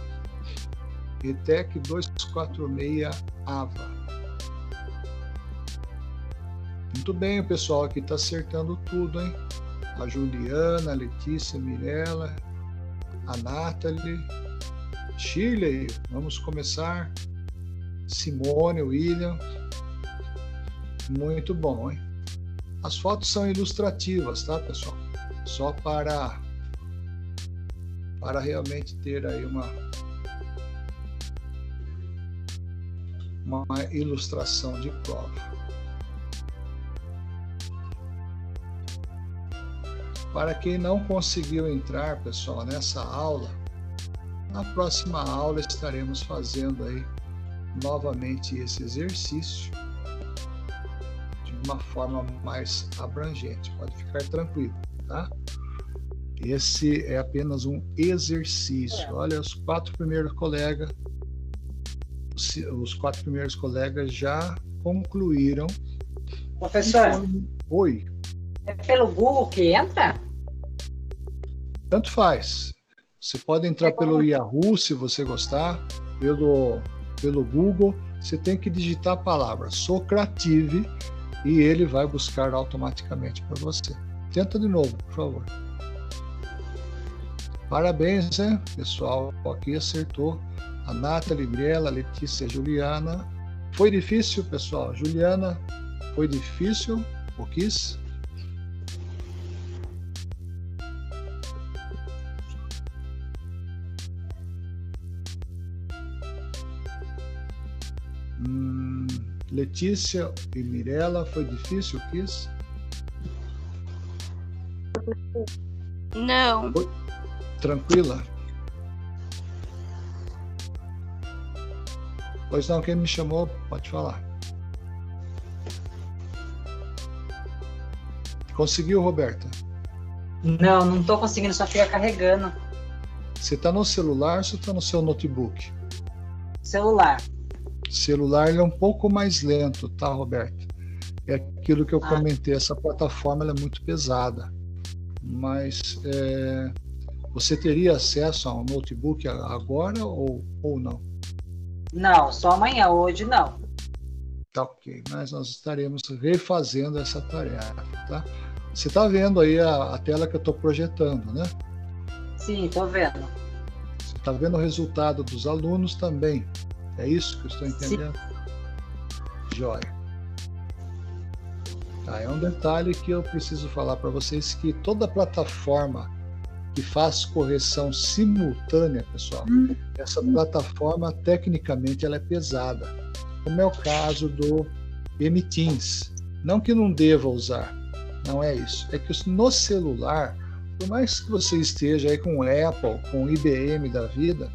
ETEC 246 AVA. Muito bem, o pessoal aqui está acertando tudo, hein? A Juliana, a Letícia, a Mirella, a Nathalie, Shirley, vamos começar. Simone, William. Muito bom, hein? As fotos são ilustrativas, tá, pessoal? Só para para realmente ter aí uma uma ilustração de prova. Para quem não conseguiu entrar, pessoal, nessa aula, na próxima aula estaremos fazendo aí novamente esse exercício de uma forma mais abrangente. Pode ficar tranquilo, tá? Esse é apenas um exercício. Olha, os quatro primeiros colegas, os quatro primeiros colegas já concluíram. Professor. Oi. É pelo Google que entra? Tanto faz. Você pode entrar pelo Yahoo, se você gostar, pelo, pelo Google. Você tem que digitar a palavra Socrative e ele vai buscar automaticamente para você. Tenta de novo, por favor. Parabéns, né? Pessoal aqui acertou. A Nathalie, Libriela, Letícia, Juliana. Foi difícil, pessoal? Juliana, foi difícil? O quis? Hum, Letícia e Mirella, foi difícil, quis? Não. Foi? Tranquila? Pois não, quem me chamou, pode falar. Conseguiu, Roberta? Não, não estou conseguindo, só fica carregando. Você está no celular ou você está no seu notebook? Celular. Celular é um pouco mais lento, tá, Roberta? É aquilo que eu ah. comentei, essa plataforma é muito pesada. Mas é, você teria acesso a um notebook agora ou, ou não? Não, só amanhã, hoje não. Tá ok, mas nós estaremos refazendo essa tarefa, tá? Você está vendo aí a, a, tela que eu estou projetando, né? Sim, estou vendo. Você está vendo o resultado dos alunos também. É isso que eu estou entendendo? Sim. Joia. Tá, é um detalhe que eu preciso falar para vocês que toda plataforma que faz correção simultânea, pessoal, hum. essa plataforma tecnicamente ela é pesada, como é o caso do MTeams. Não que não deva usar, não é isso. É que no celular, por mais que você esteja aí com Apple, com IBM da vida,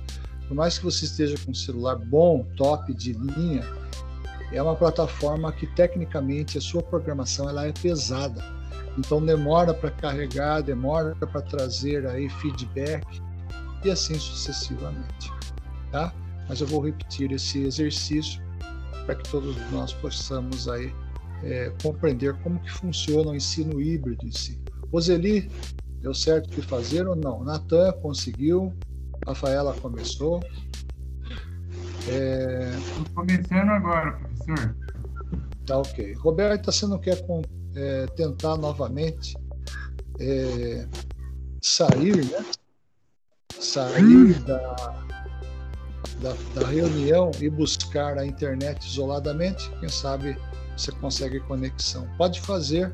por mais que você esteja com um celular bom, top de linha, é uma plataforma que tecnicamente a sua programação ela é pesada então demora para carregar, demora para trazer aí feedback e assim sucessivamente, tá? Mas eu vou repetir esse exercício para que todos nós possamos aí é, compreender como que funciona o ensino híbrido em si. Roseli, deu certo de fazer ou não? Natan conseguiu, Rafaela começou. É... começando agora, professor. Tá ok. Roberta, você não quer é, tentar novamente é, sair, né? sair hum. da, da, da, reunião e buscar a internet isoladamente, quem sabe você consegue conexão. Pode fazer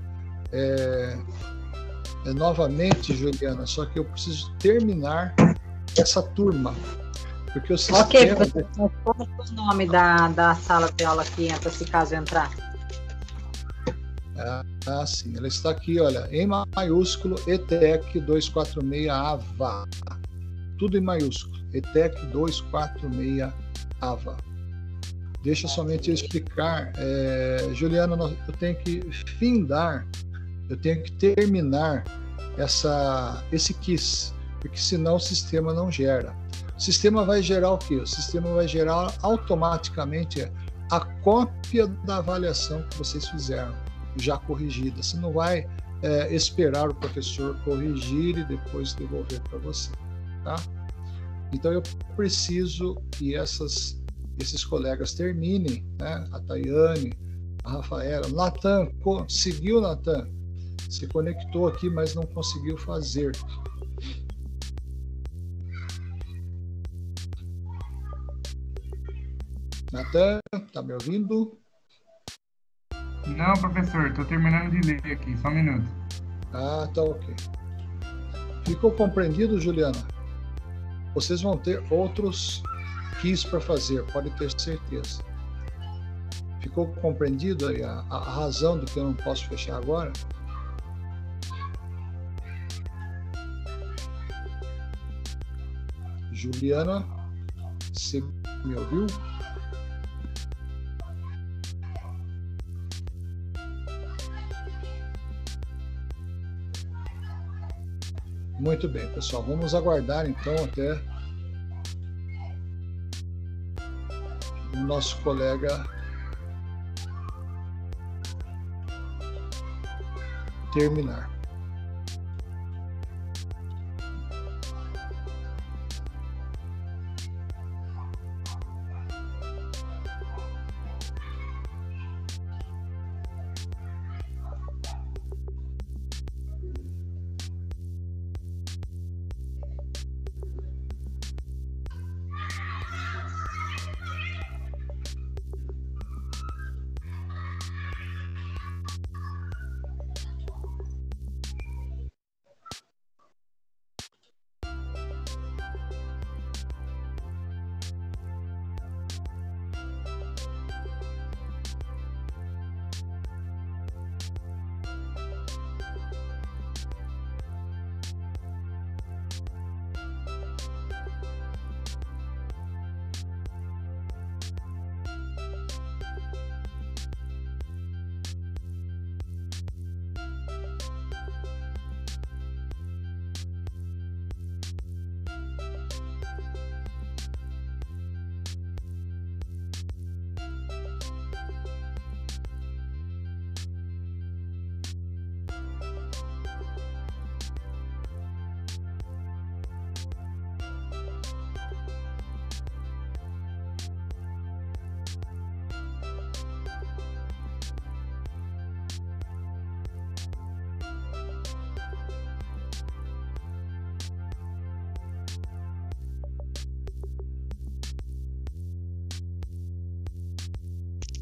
é, é, novamente, Juliana, só que eu preciso terminar essa turma. Porque o sistema... Ok, qual é o nome da, da sala de aula que entra, se caso entrar? Ah, sim. Ela está aqui, olha, em maiúsculo, ETEC 246 AVA. Tudo em maiúsculo. ETEC 246 AVA. Deixa somente eu explicar. É, Juliana, eu tenho que findar, eu tenho que terminar essa, esse KISS, porque senão o sistema não gera. O sistema vai gerar o quê? O sistema vai gerar automaticamente a cópia da avaliação que vocês fizeram já corrigida. Você não vai é, esperar o professor corrigir e depois devolver para você, tá? Então eu preciso que essas, esses colegas terminem, né? A Tayane, a Rafaela, Natan, conseguiu Natan? Se conectou aqui, mas não conseguiu fazer. Natan, tá me ouvindo? Não, professor, estou terminando de ler aqui, só um minuto. Ah, tá ok. Ficou compreendido, Juliana? Vocês vão ter outros quiz para fazer, pode ter certeza. Ficou compreendido aí a, a razão do que eu não posso fechar agora? Juliana, você me ouviu? Muito bem, pessoal. Vamos aguardar então até o nosso colega terminar.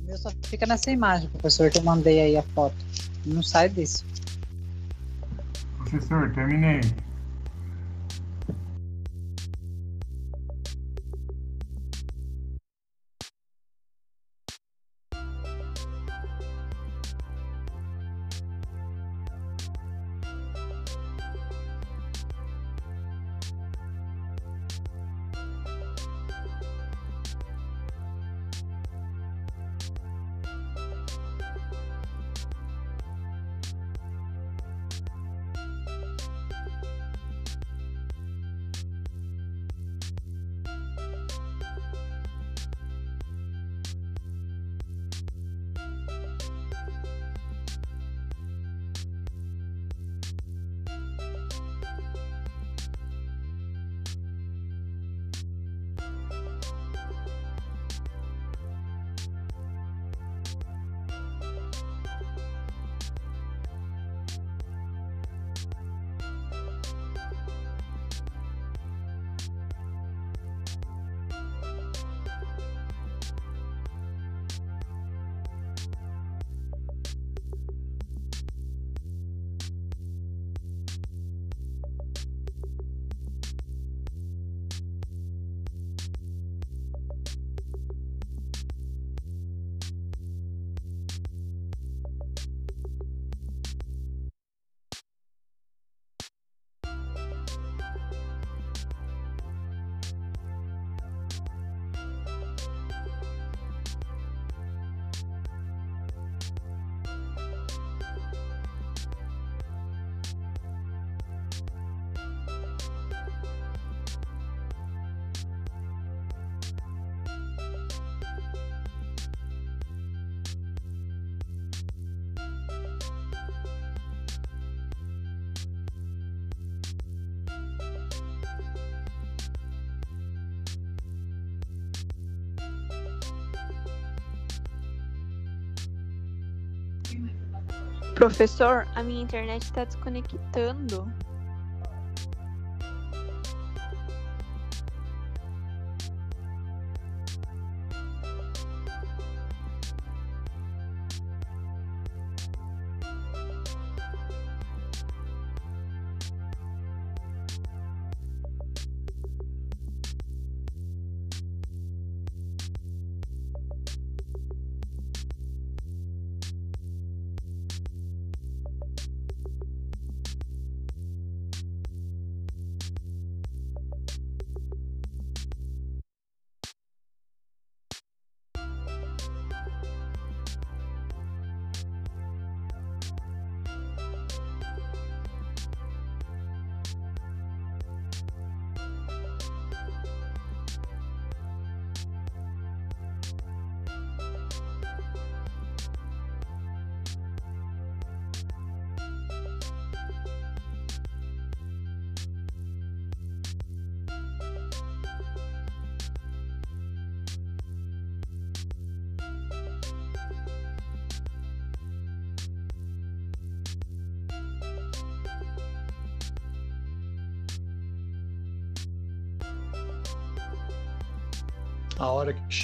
Meu só fica nessa imagem, professor, que eu mandei aí a foto. Não sai disso. Professor, terminei. Professor, a minha internet está desconectando.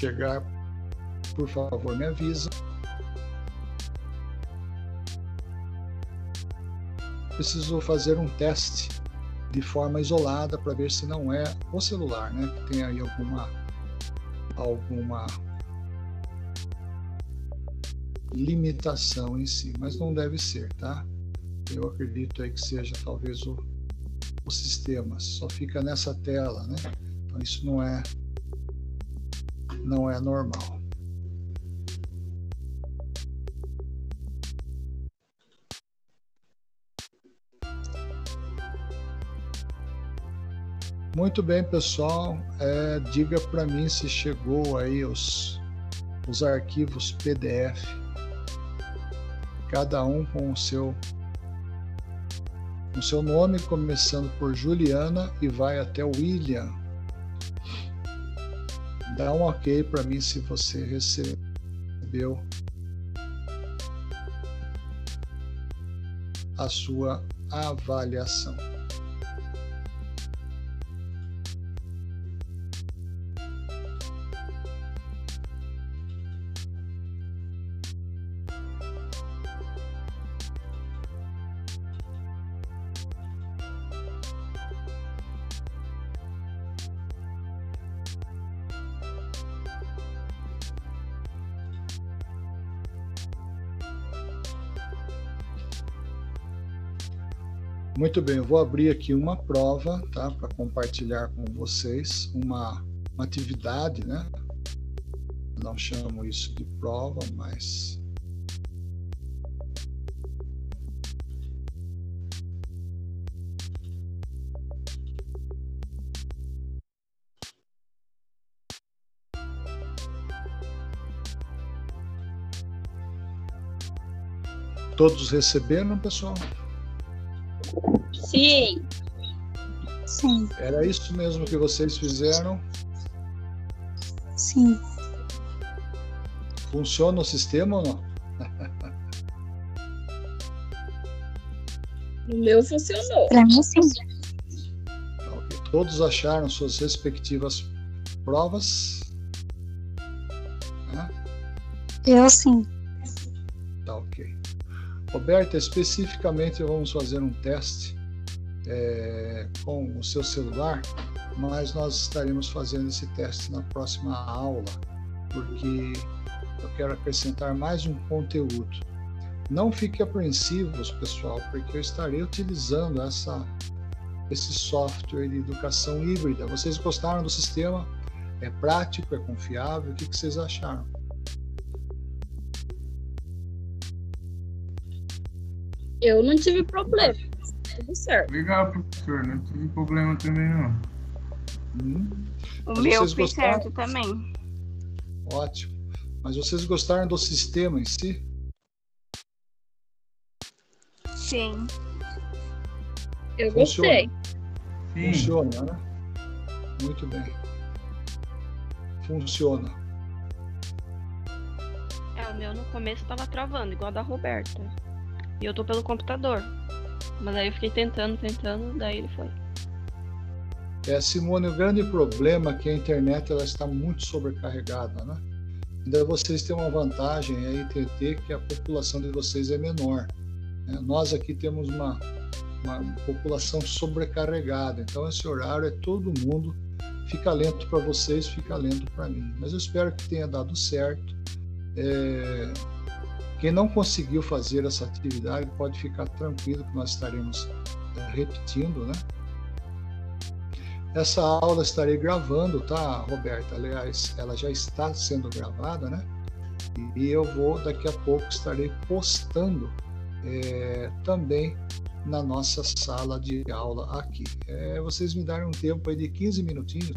Chegar, por favor, me avisa. Preciso fazer um teste de forma isolada para ver se não é o celular, né? Que tem aí alguma alguma limitação em si, mas não deve ser, tá? Eu acredito aí que seja talvez o, o sistema, só fica nessa tela, né? Então isso não é não é normal. Muito bem, pessoal. É, diga para mim se chegou aí os, os arquivos PDF, cada um com o seu o seu nome, começando por Juliana e vai até William. Dá um ok para mim se você recebeu a sua avaliação. Muito bem, eu vou abrir aqui uma prova, tá, para compartilhar com vocês uma, uma atividade, né? Não chamo isso de prova, mas Todos receberam, pessoal? Sim. Sim, Era isso mesmo que vocês fizeram? sim. Funciona o sistema ou não? O meu funcionou. Pra mim, sim. Tá. Todos acharam suas respectivas provas? Eu sim. Roberta, especificamente vamos fazer um teste é, com o seu celular, mas nós estaremos fazendo esse teste na próxima aula, porque eu quero acrescentar mais um conteúdo. Não fiquem apreensivos, pessoal, porque eu estarei utilizando essa, esse software de educação híbrida. Vocês gostaram do sistema? É prático, é confiável? O que, que vocês acharam? Eu não tive problema. Tudo certo. Legal, professor. Não tive problema também, não. Hum, O Mas meu gostaram? certo também. ótimo. Mas vocês gostaram do sistema em si? Sim. Eu Funciona. gostei. Sim. Funciona, né? Muito bem. Funciona. É, o meu no começo tava travando, igual a da Roberta. E eu tô pelo computador. Mas aí eu fiquei tentando, tentando, daí ele foi. É, Simone, o grande problema é que a internet ela está muito sobrecarregada, né? Ainda vocês têm uma vantagem aí, TT, que a população de vocês é menor. né? Nós aqui temos uma, uma população sobrecarregada, então esse horário é todo mundo. Fica lento para vocês, fica lento para mim. Mas eu espero que tenha dado certo. É, Quem não conseguiu fazer essa atividade pode ficar tranquilo que nós estaremos é, repetindo, né? Essa aula estarei gravando, tá, Roberta? Aliás, ela já está sendo gravada, né? E eu vou, daqui a pouco, estarei postando é, também na nossa sala de aula aqui. É, vocês me darem um tempo aí de 15 minutinhos